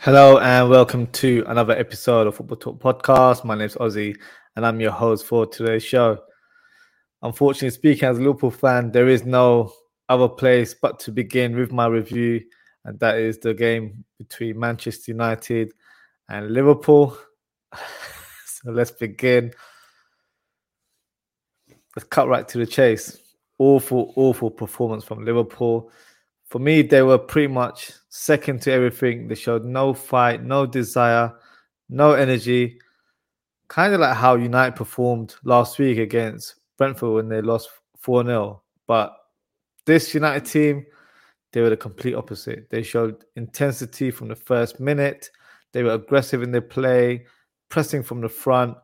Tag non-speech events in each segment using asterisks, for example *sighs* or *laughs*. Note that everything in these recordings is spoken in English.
Hello and welcome to another episode of Football Talk Podcast. My name is Ozzy and I'm your host for today's show. Unfortunately, speaking as a Liverpool fan, there is no other place but to begin with my review, and that is the game between Manchester United and Liverpool. *laughs* so let's begin. Let's cut right to the chase. Awful, awful performance from Liverpool for me, they were pretty much second to everything. They showed no fight, no desire, no energy. Kind of like how United performed last week against Brentford when they lost 4 0. But this United team, they were the complete opposite. They showed intensity from the first minute. They were aggressive in their play, pressing from the front,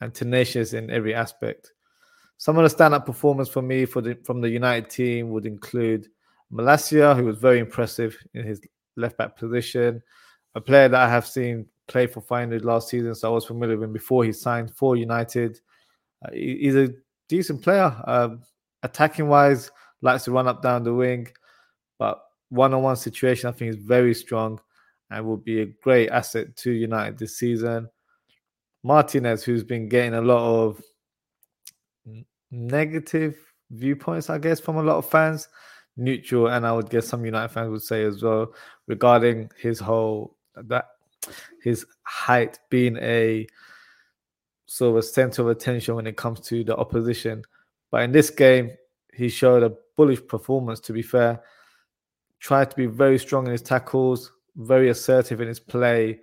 and tenacious in every aspect. Some of the stand-up performance for me for the, from the United team would include Malacia, who was very impressive in his left back position, a player that I have seen play for Feyenoord last season, so I was familiar with him before he signed for United. Uh, he's a decent player, um, attacking wise, likes to run up down the wing, but one on one situation, I think, is very strong and will be a great asset to United this season. Martinez, who's been getting a lot of negative viewpoints, I guess, from a lot of fans neutral, and I would guess some United fans would say as well regarding his whole that his height being a sort of a center of attention when it comes to the opposition. But in this game, he showed a bullish performance. To be fair, tried to be very strong in his tackles, very assertive in his play,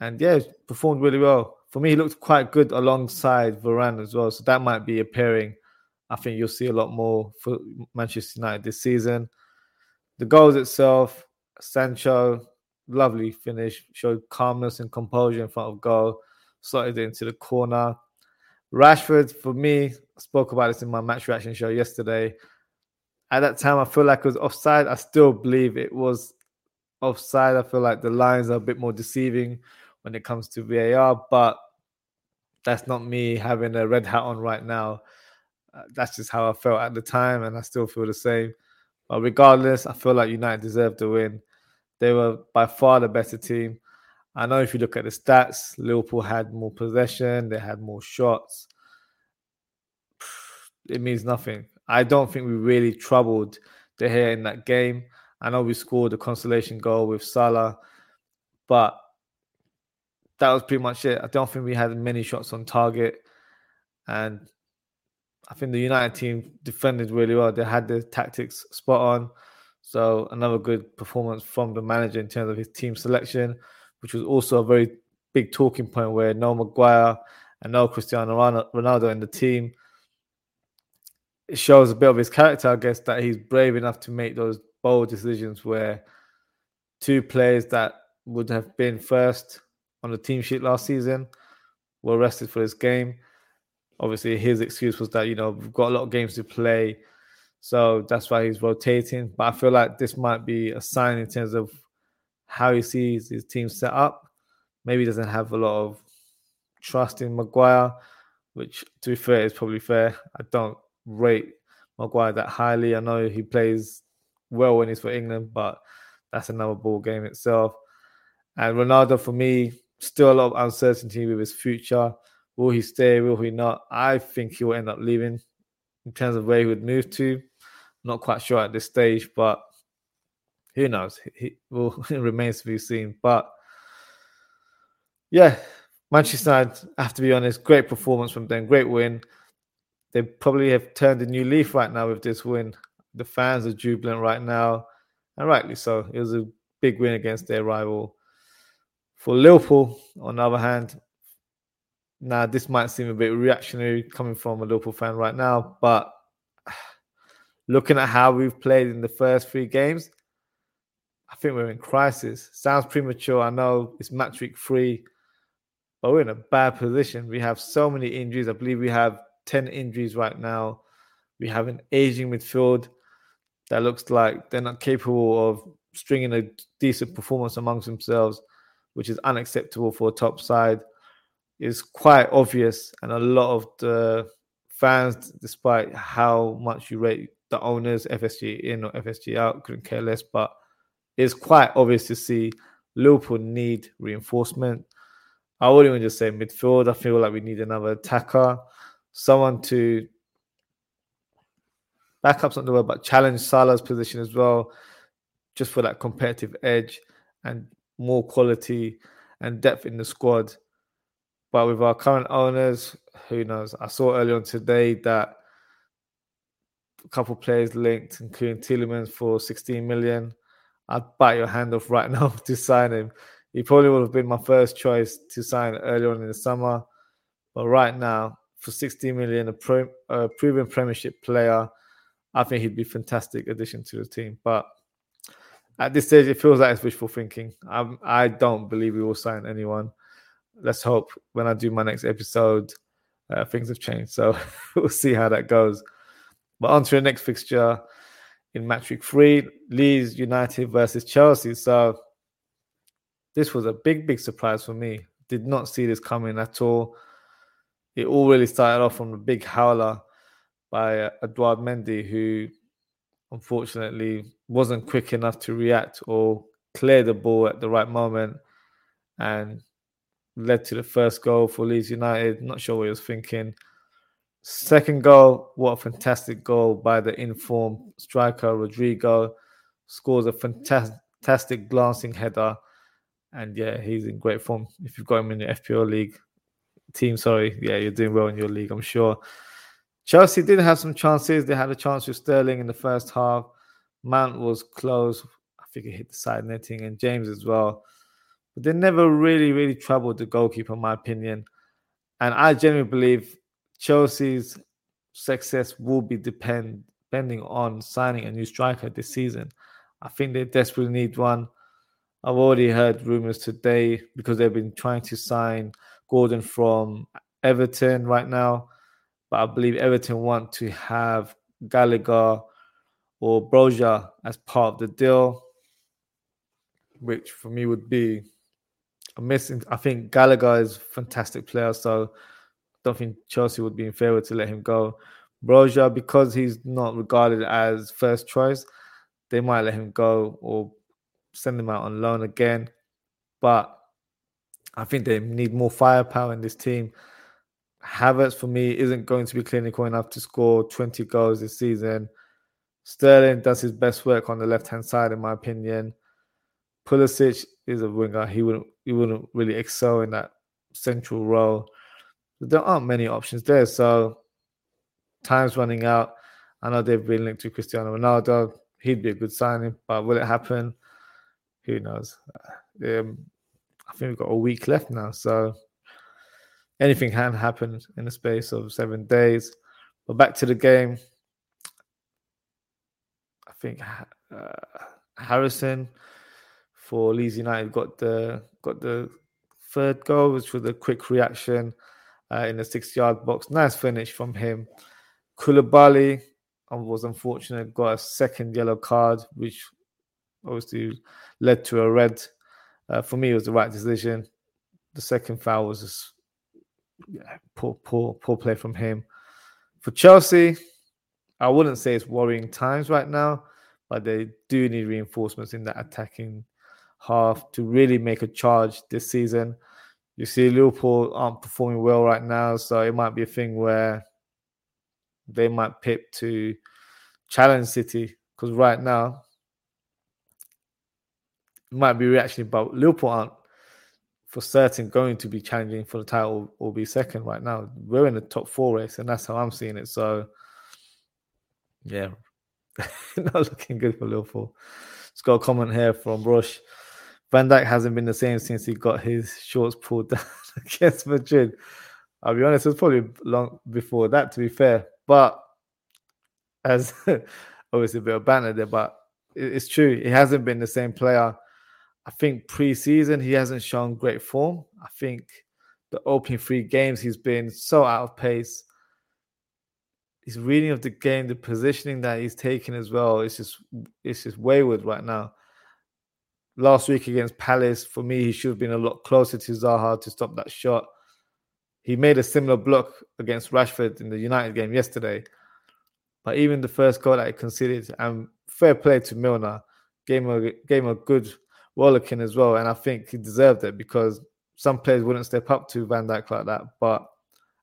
and yeah, performed really well. For me, he looked quite good alongside Varane as well. So that might be appearing I think you'll see a lot more for Manchester United this season. The goals itself, Sancho, lovely finish, showed calmness and composure in front of goal, slotted it into the corner. Rashford, for me, spoke about this in my match reaction show yesterday. At that time, I feel like it was offside. I still believe it was offside. I feel like the lines are a bit more deceiving when it comes to VAR, but that's not me having a red hat on right now. Uh, that's just how I felt at the time, and I still feel the same. But regardless, I feel like United deserved the win. They were by far the better team. I know if you look at the stats, Liverpool had more possession, they had more shots. *sighs* It means nothing. I don't think we really troubled De Gea in that game. I know we scored a consolation goal with Salah, but that was pretty much it. I don't think we had many shots on target. And I think the United team defended really well. They had the tactics spot on. So another good performance from the manager in terms of his team selection, which was also a very big talking point where no Maguire and no Cristiano Ronaldo in the team. It shows a bit of his character, I guess, that he's brave enough to make those bold decisions where two players that would have been first on the team sheet last season were rested for this game. Obviously his excuse was that you know we've got a lot of games to play so that's why he's rotating. But i feel like this might be a sign in terms of how he sees his team set up. Maybe he doesn't have a lot of trust in maguire which to be fair is probably fair. I don't rate maguire that highly. I know he plays well when he's for england but that's another ball game itself. And ronaldo for me still a lot of uncertainty with his future Will he stay? Will he not? I think he will end up leaving in terms of where he would move to. Not quite sure at this stage, but who knows? He will *laughs* it remains to be seen. But yeah, Manchester United, I have to be honest, great performance from them, great win. They probably have turned a new leaf right now with this win. The fans are jubilant right now, and rightly so. It was a big win against their rival. For Liverpool, on the other hand, now this might seem a bit reactionary coming from a Liverpool fan right now, but *sighs* looking at how we've played in the first three games, I think we're in crisis. Sounds premature. I know it's match week three, but we're in a bad position. We have so many injuries. I believe we have 10 injuries right now. We have an aging midfield that looks like they're not capable of stringing a decent performance amongst themselves, which is unacceptable for a top side is quite obvious, and a lot of the fans, despite how much you rate the owners, FSG in or FSG out, couldn't care less. But it's quite obvious to see Liverpool need reinforcement. I wouldn't even just say midfield. I feel like we need another attacker, someone to back up something, but challenge Salah's position as well, just for that competitive edge and more quality and depth in the squad. But with our current owners, who knows? I saw earlier on today that a couple players linked, including Tielemans for 16 million. I'd bite your hand off right *laughs* now to sign him. He probably would have been my first choice to sign early on in the summer. But right now, for 16 million, a, pro, a proven Premiership player, I think he'd be fantastic addition to the team. But at this stage, it feels like it's wishful thinking. I'm, I don't believe we will sign anyone. Let's hope when I do my next episode, uh, things have changed. So *laughs* we'll see how that goes. But on to the next fixture in match week three Leeds United versus Chelsea. So this was a big, big surprise for me. Did not see this coming at all. It all really started off from a big howler by uh, Edouard Mendy, who unfortunately wasn't quick enough to react or clear the ball at the right moment and led to the first goal for Leeds United. Not sure what he was thinking. Second goal, what a fantastic goal by the informed striker Rodrigo. Scores a fantastic glancing header. And yeah, he's in great form. If you've got him in your FPL league team, sorry, yeah, you're doing well in your league, I'm sure. Chelsea did have some chances. They had a chance with Sterling in the first half. Mount was close. I think he hit the side netting, and James as well. But they never really, really troubled the goalkeeper, in my opinion. And I genuinely believe Chelsea's success will be depend depending on signing a new striker this season. I think they desperately need one. I've already heard rumors today because they've been trying to sign Gordon from Everton right now but I believe Everton want to have Gallagher or Broja as part of the deal, which for me would be a missing. I think Gallagher is a fantastic player, so I don't think Chelsea would be in favour to let him go. Broja, because he's not regarded as first choice, they might let him go or send him out on loan again. But I think they need more firepower in this team. Havertz for me isn't going to be clinical enough to score 20 goals this season. Sterling does his best work on the left hand side, in my opinion. Pulisic is a winger. He wouldn't he wouldn't really excel in that central role. But there aren't many options there. So time's running out. I know they've been linked to Cristiano Ronaldo. He'd be a good signing, but will it happen? Who knows? Um, I think we've got a week left now, so anything can happen in the space of seven days. But back to the game. I think uh, Harrison for Leeds United got the got the third goal, which was a quick reaction uh, in the six-yard box. Nice finish from him. Koulibaly was unfortunate, got a second yellow card, which obviously led to a red. Uh, for me, it was the right decision. The second foul was just yeah, poor, poor, poor play from him. For Chelsea, I wouldn't say it's worrying times right now, but they do need reinforcements in that attacking half to really make a charge this season. You see, Liverpool aren't performing well right now, so it might be a thing where they might pip to challenge City because right now it might be reaction, but Liverpool aren't for certain going to be challenging for the title or be second right now. We're in the top four race, and that's how I'm seeing it. So, yeah, *laughs* not looking good for Liverpool. It's got a comment here from Rush. Van Dijk hasn't been the same since he got his shorts pulled *laughs* down against Madrid. I'll be honest, it was probably long before that, to be fair. But as *laughs* obviously a bit of banter there, but it's true. He hasn't been the same player I think preseason he hasn't shown great form. I think the opening three games he's been so out of pace. His reading of the game, the positioning that he's taken as well, it's just it's just wayward right now. Last week against Palace, for me, he should have been a lot closer to Zaha to stop that shot. He made a similar block against Rashford in the United game yesterday. But even the first goal that he conceded, and fair play to Milner, gave him a, gave him a good rollicking as well. And I think he deserved it because some players wouldn't step up to Van Dijk like that. But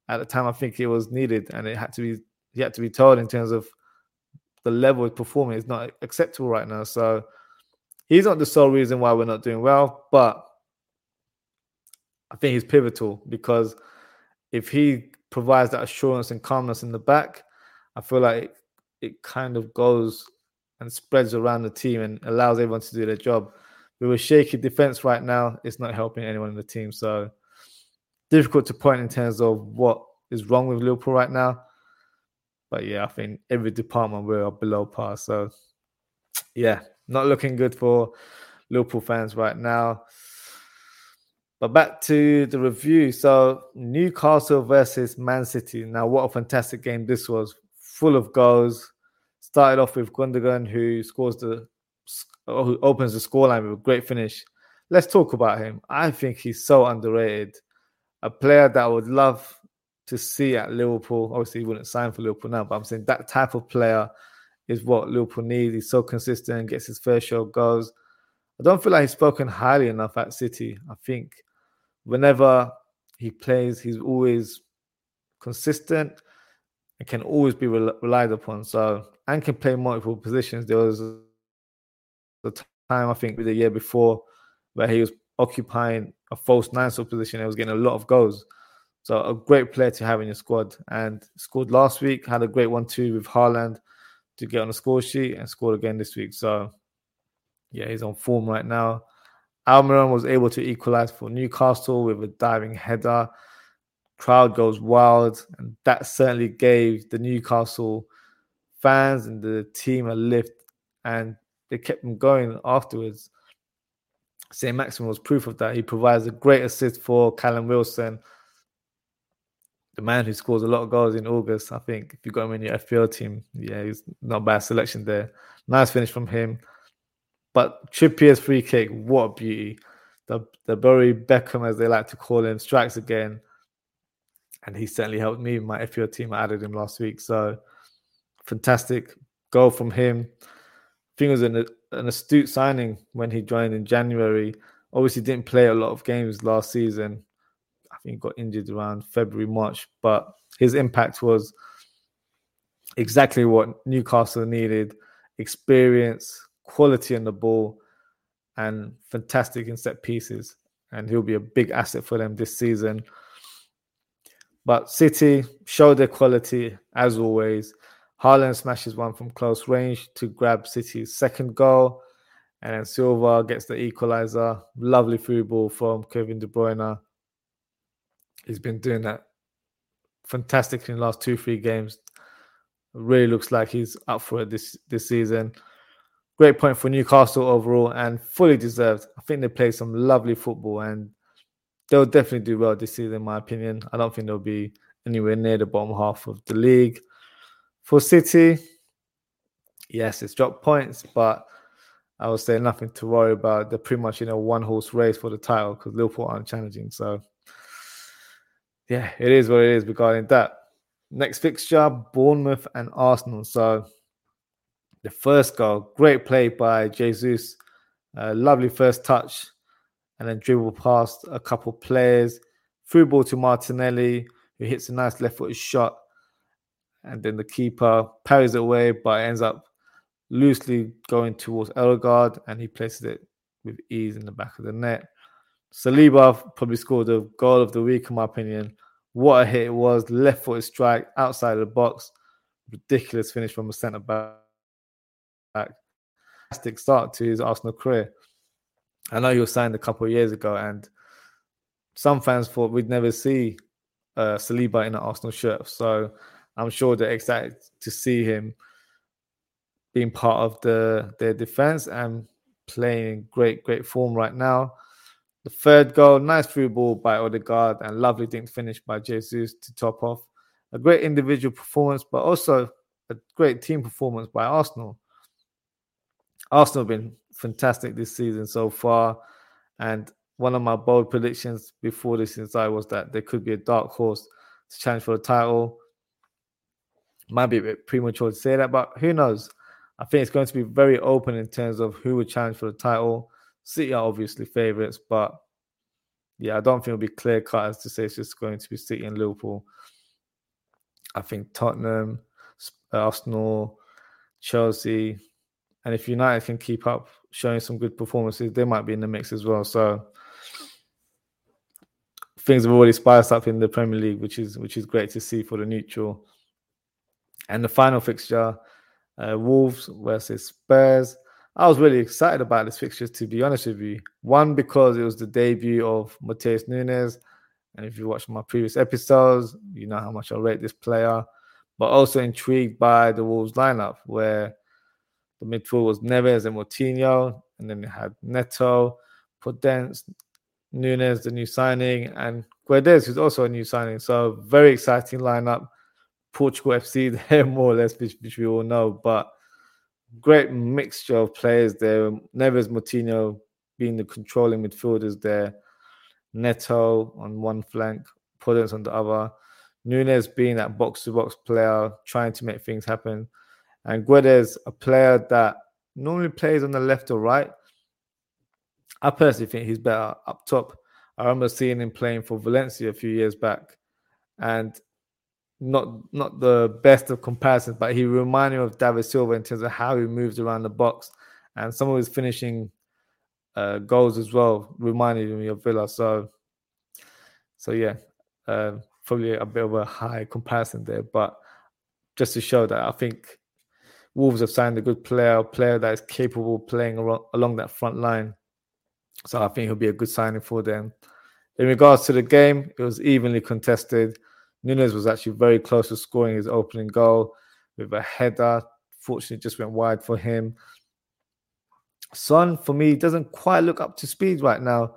at the time, I think it was needed, and it had to be he had to be told in terms of the level of performing is not acceptable right now. So he's not the sole reason why we're not doing well, but I think he's pivotal because if he provides that assurance and calmness in the back, I feel like it, it kind of goes and spreads around the team and allows everyone to do their job. A shaky defense right now, it's not helping anyone in the team. So difficult to point in terms of what is wrong with Liverpool right now. But yeah, I think every department we're below par. So yeah, not looking good for Liverpool fans right now. But back to the review. So Newcastle versus Man City. Now, what a fantastic game this was! Full of goals. Started off with Gundogan, who scores the Oh, who opens the scoreline with a great finish. Let's talk about him. I think he's so underrated. A player that I would love to see at Liverpool. Obviously, he wouldn't sign for Liverpool now, but I'm saying that type of player is what Liverpool needs. He's so consistent, gets his fair share of goals. I don't feel like he's spoken highly enough at City. I think whenever he plays, he's always consistent and can always be relied upon. So and can play multiple positions. There was the time I think with the year before where he was occupying a false nine sort position and was getting a lot of goals. So a great player to have in your squad and scored last week, had a great one too with Haaland to get on the score sheet and scored again this week. So yeah, he's on form right now. Almiron was able to equalize for Newcastle with a diving header. Crowd goes wild, and that certainly gave the Newcastle fans and the team a lift, and they kept them going afterwards. St. Maximin was proof of that. He provides a great assist for Callum Wilson, the man who scores a lot of goals in August. I think if you got him in your FPL team, yeah, he's not bad selection there. Nice finish from him. But Trippier's free kick, what a beauty. The the Bury Beckham, as they like to call him, strikes again. And he certainly helped me my FPL team. I added him last week. So fantastic goal from him. I think it was an, an astute signing when he joined in January. Obviously, didn't play a lot of games last season. I think got injured around February, March, but his impact was exactly what Newcastle needed experience, quality in the ball, and fantastic in set pieces. And he'll be a big asset for them this season. But City showed their quality as always. Haaland smashes one from close range to grab City's second goal. And then Silva gets the equalizer. Lovely through ball from Kevin De Bruyne. He's been doing that fantastic in the last two, three games. Really looks like he's up for it this this season. Great point for Newcastle overall and fully deserved. I think they played some lovely football and they'll definitely do well this season, in my opinion. I don't think they'll be anywhere near the bottom half of the league. For City, yes, it's dropped points, but I would say nothing to worry about. They're pretty much in a one horse race for the title because Liverpool aren't challenging. So, yeah, it is what it is regarding that. Next fixture Bournemouth and Arsenal. So, the first goal, great play by Jesus. Uh, lovely first touch and then dribble past a couple players. Through ball to Martinelli, who hits a nice left footed shot and then the keeper parries it away, but ends up loosely going towards Odegaard, and he places it with ease in the back of the net. Saliba probably scored the goal of the week, in my opinion. What a hit it was! Left footed strike outside of the box. Ridiculous finish from a centre back. Fantastic start to his Arsenal career. I know he was signed a couple of years ago, and some fans thought we'd never see uh, Saliba in an Arsenal shirt. So I'm sure they're excited to see him being part of the their defense and playing great, great form right now. The third goal, nice through ball by Odegaard and lovely thing finish by Jesus to top off. A great individual performance, but also a great team performance by Arsenal. Arsenal have been fantastic this season so far, and one of my bold predictions before this inside was that there could be a dark horse to challenge for the title. Might be a bit premature to say that, but who knows? I think it's going to be very open in terms of who would challenge for the title. City are obviously favourites, but yeah, I don't think it'll be clear cut as to say it's just going to be City and Liverpool. I think Tottenham, uh, Arsenal, Chelsea, and if United can keep up showing some good performances, they might be in the mix as well. So things have already spiced up in the Premier League, which is which is great to see for the neutral. And the final fixture, uh, Wolves versus Spurs. I was really excited about this fixture, to be honest with you. One, because it was the debut of Matheus Nunes. And if you watch my previous episodes, you know how much I rate this player. But also intrigued by the Wolves lineup, where the midfield was Neves and Moutinho. And then they had Neto, Podence, Nunes, the new signing, and Guedes, who's also a new signing. So very exciting lineup. Portugal FC, *laughs* they're more or less, which, which we all know. But great mixture of players there. Neves Moutinho being the controlling midfielders there. Neto on one flank, Podence on the other. Nunes being that box to box player, trying to make things happen. And Guedes, a player that normally plays on the left or right. I personally think he's better up top. I remember seeing him playing for Valencia a few years back. And not not the best of comparisons, but he reminded me of David Silva in terms of how he moves around the box and some of his finishing uh, goals as well reminded me of Villa. So, so yeah, uh, probably a bit of a high comparison there, but just to show that I think Wolves have signed a good player, a player that is capable of playing along that front line. So I think he'll be a good signing for them. In regards to the game, it was evenly contested. Nunes was actually very close to scoring his opening goal with a header. Fortunately, just went wide for him. Son, for me, doesn't quite look up to speed right now.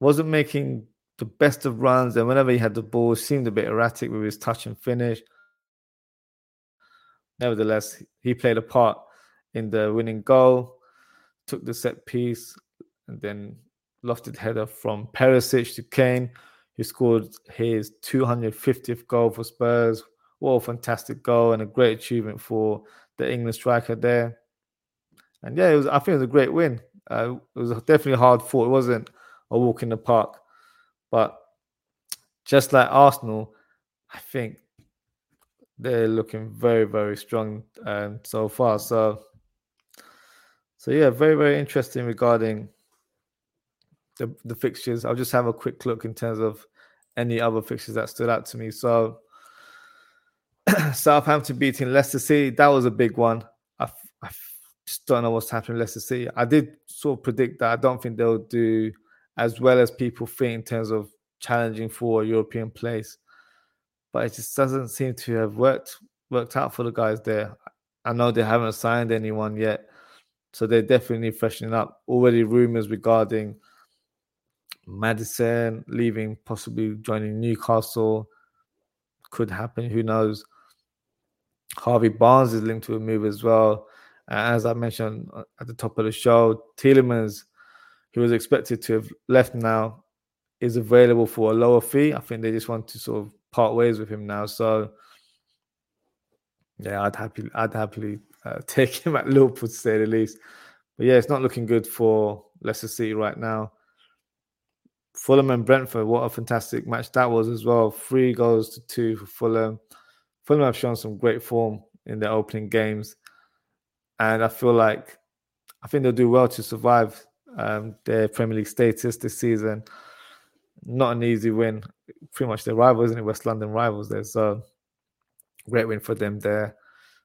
Wasn't making the best of runs, and whenever he had the ball, seemed a bit erratic with his touch and finish. Nevertheless, he played a part in the winning goal, took the set piece, and then lofted header from Perisic to Kane he scored his 250th goal for Spurs. What a fantastic goal and a great achievement for the England striker there. And yeah, it was. I think it was a great win. Uh, it was definitely hard fought. It wasn't a walk in the park, but just like Arsenal, I think they're looking very, very strong um, so far. So, so yeah, very, very interesting regarding the, the fixtures. I'll just have a quick look in terms of any other fixtures that stood out to me. So *clears throat* Southampton beating Leicester City, that was a big one. I, I just don't know what's happening Leicester City. I did sort of predict that I don't think they'll do as well as people think in terms of challenging for a European place. But it just doesn't seem to have worked worked out for the guys there. I know they haven't signed anyone yet, so they're definitely freshening up. Already rumors regarding Maddison leaving, possibly joining Newcastle. Could happen. Who knows? Harvey Barnes is linked to a move as well. As I mentioned uh, at the top of the show, Tielemans, who was expected to have left now, is available for a lower fee. I think they just want to sort of part ways with him now. So, yeah, I'd happily, I'd happily uh, *laughs* take him at Liverpool to say the least. But yeah, it's not looking good for Leicester City right now. Fulham and Brentford, what a fantastic match that was as well. Three goals to two for Fulham. Fulham have shown some great form in their opening games, and I feel like I think they'll do well to survive um, their Premier League status this season. Not an easy win. Pretty much their rivals, isn't it? West London rivals there. So great win for them there.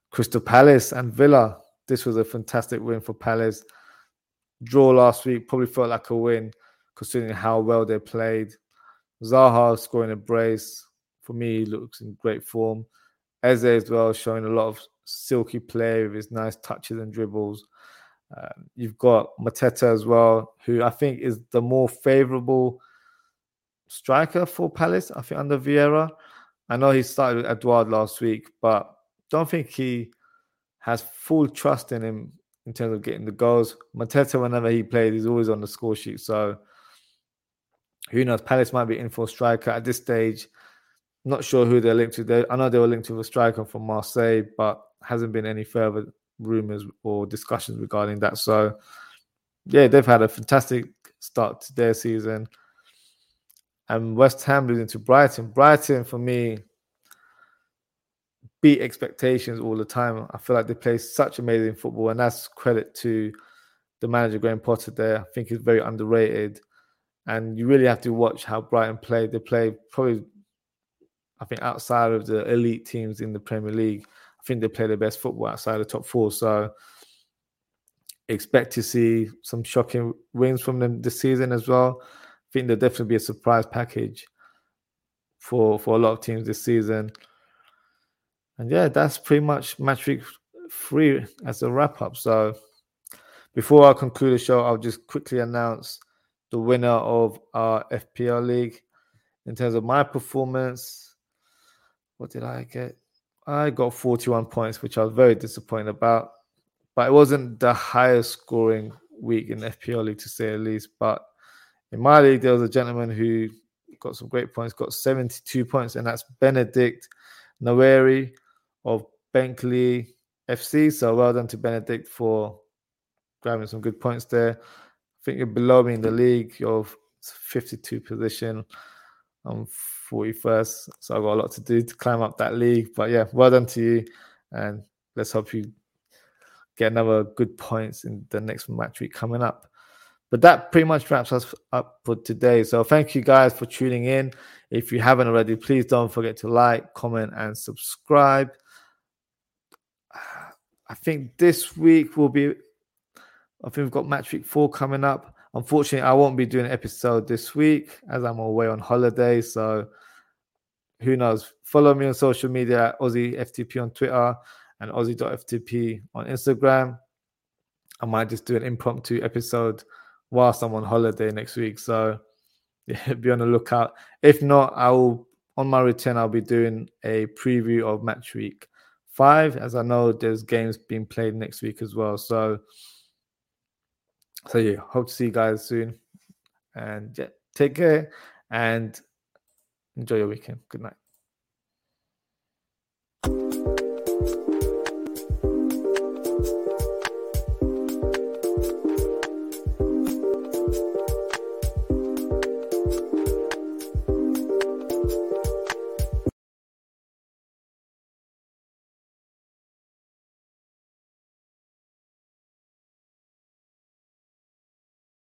Crystal Palace and Villa. This was a fantastic win for Palace. Draw last week probably felt like a win considering how well they played. Zaha scoring a brace. For me, looks in great form. Eze as well, showing a lot of silky play with his nice touches and dribbles. Um, you've got Mateta as well, who I think is the more favourable striker for Palace. I think under Vieira. I know he started with Edouard last week, but don't think he has full trust in him in terms of getting the goals. Mateta, whenever he played, he's always on the score sheet. So who knows? Palace might be in for a striker at this stage. Not sure who they're linked to. They, I know they were linked to a striker from Marseille, but hasn't been any further rumors or discussions regarding that. So, yeah, they've had a fantastic start to their season. And West Ham losing to Brighton. Brighton, for me, beat expectations all the time. I feel like they play such amazing football, and that's credit to the manager Graham Potter. There, I think he's very underrated, and you really have to watch how Brighton play. They play probably, I think, outside of the elite teams in the Premier League. I think they play the best football outside the top four. So expect to see some shocking wins from them this season as well. I think there'll definitely be a surprise package for for a lot of teams this season. And yeah, that's pretty much match week three as a wrap up. So before I conclude the show, I'll just quickly announce the winner of our FPL league. In terms of my performance, what did I get? I got 41 points, which I was very disappointed about. But it wasn't the highest scoring week in FPL league to say the least. But in my league, there was a gentleman who got some great points, got 72 points, and that's Benedict Naweri of Bankley FC. So well done to Benedict for grabbing some good points there. Think you're below me in the league. You're 52 position. I'm 41st. So I've got a lot to do to climb up that league. But yeah, well done to you. And let's hope you get another good points in the next match week coming up. But that pretty much wraps us up for today. So thank you guys for tuning in. If you haven't already, please don't forget to like, comment, and subscribe. *sighs* I think this week will be. I think we've got match week four coming up. Unfortunately, I won't be doing an episode this week as I'm away on holiday. So who knows? Follow me on social media Ozzy FTP on Twitter and Ozzy.ftp on Instagram. I might just do an impromptu episode whilst I'm on holiday next week. So *laughs* yeah, be on the lookout. If not, I will on my return, I'll be doing a preview of match week five, as I know there's games being played next week as well. So, so yeah, hope to see you guys soon. And yeah, take care and enjoy your weekend. Good night.